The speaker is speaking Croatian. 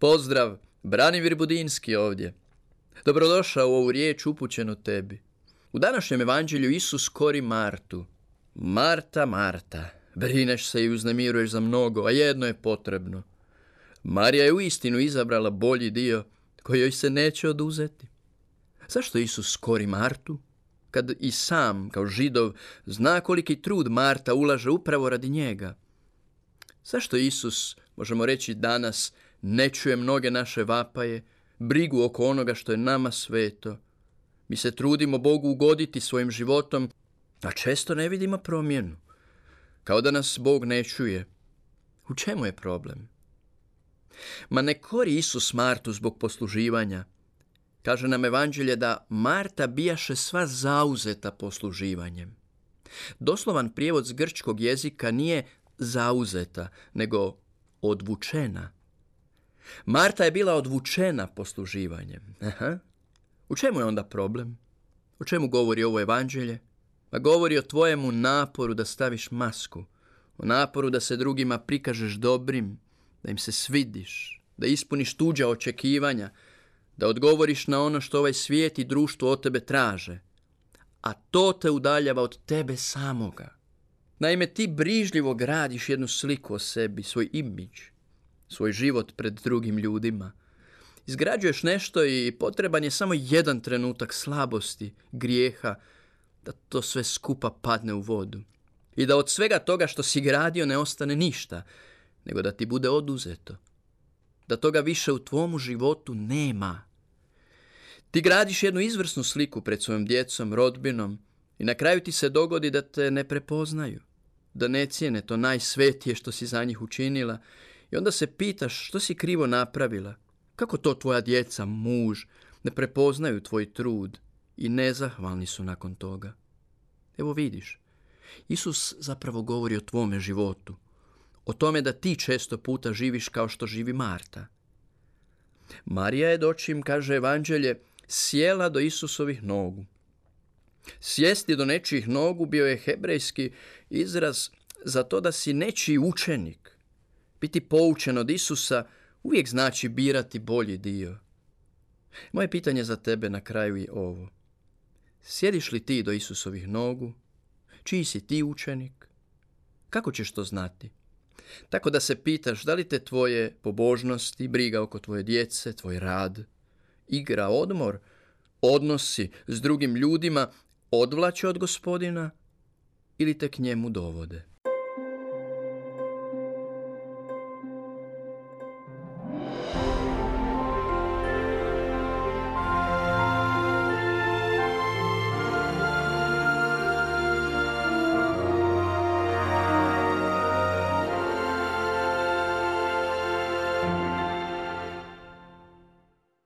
Pozdrav, Branimir Budinski ovdje. Dobrodošao u ovu riječ upućenu tebi. U današnjem evanđelju Isus kori Martu. Marta, Marta, brineš se i uznemiruješ za mnogo, a jedno je potrebno. Marija je u istinu izabrala bolji dio koji joj se neće oduzeti. Zašto Isus kori Martu? Kad i sam, kao židov, zna koliki trud Marta ulaže upravo radi njega. Zašto Isus, možemo reći danas, ne čuje mnoge naše vapaje, brigu oko onoga što je nama sveto. Mi se trudimo Bogu ugoditi svojim životom, a često ne vidimo promjenu. Kao da nas Bog ne čuje. U čemu je problem? Ma ne kori Isus Martu zbog posluživanja. Kaže nam evanđelje da Marta bijaše sva zauzeta posluživanjem. Doslovan prijevod s grčkog jezika nije zauzeta, nego odvučena. Marta je bila odvučena posluživanjem. Aha. U čemu je onda problem? O čemu govori ovo evanđelje? Pa govori o tvojemu naporu da staviš masku, o naporu da se drugima prikažeš dobrim, da im se svidiš, da ispuniš tuđa očekivanja, da odgovoriš na ono što ovaj svijet i društvo od tebe traže. A to te udaljava od tebe samoga. Naime, ti brižljivo gradiš jednu sliku o sebi, svoj imidž, svoj život pred drugim ljudima. Izgrađuješ nešto i potreban je samo jedan trenutak slabosti, grijeha, da to sve skupa padne u vodu. I da od svega toga što si gradio ne ostane ništa, nego da ti bude oduzeto. Da toga više u tvomu životu nema. Ti gradiš jednu izvrsnu sliku pred svojom djecom, rodbinom i na kraju ti se dogodi da te ne prepoznaju, da ne cijene to najsvetije što si za njih učinila i onda se pitaš što si krivo napravila, kako to tvoja djeca, muž, ne prepoznaju tvoj trud i nezahvalni su nakon toga. Evo vidiš, Isus zapravo govori o tvome životu, o tome da ti često puta živiš kao što živi Marta. Marija je dočim, kaže evanđelje, sjela do Isusovih nogu. Sjesti do nečijih nogu bio je hebrejski izraz za to da si nečiji učenik. Biti poučen od Isusa uvijek znači birati bolji dio. Moje pitanje za tebe na kraju je ovo. Sjediš li ti do Isusovih nogu? Čiji si ti učenik? Kako ćeš to znati? Tako da se pitaš da li te tvoje pobožnosti, briga oko tvoje djece, tvoj rad, igra, odmor, odnosi s drugim ljudima odvlače od gospodina ili te k njemu dovode.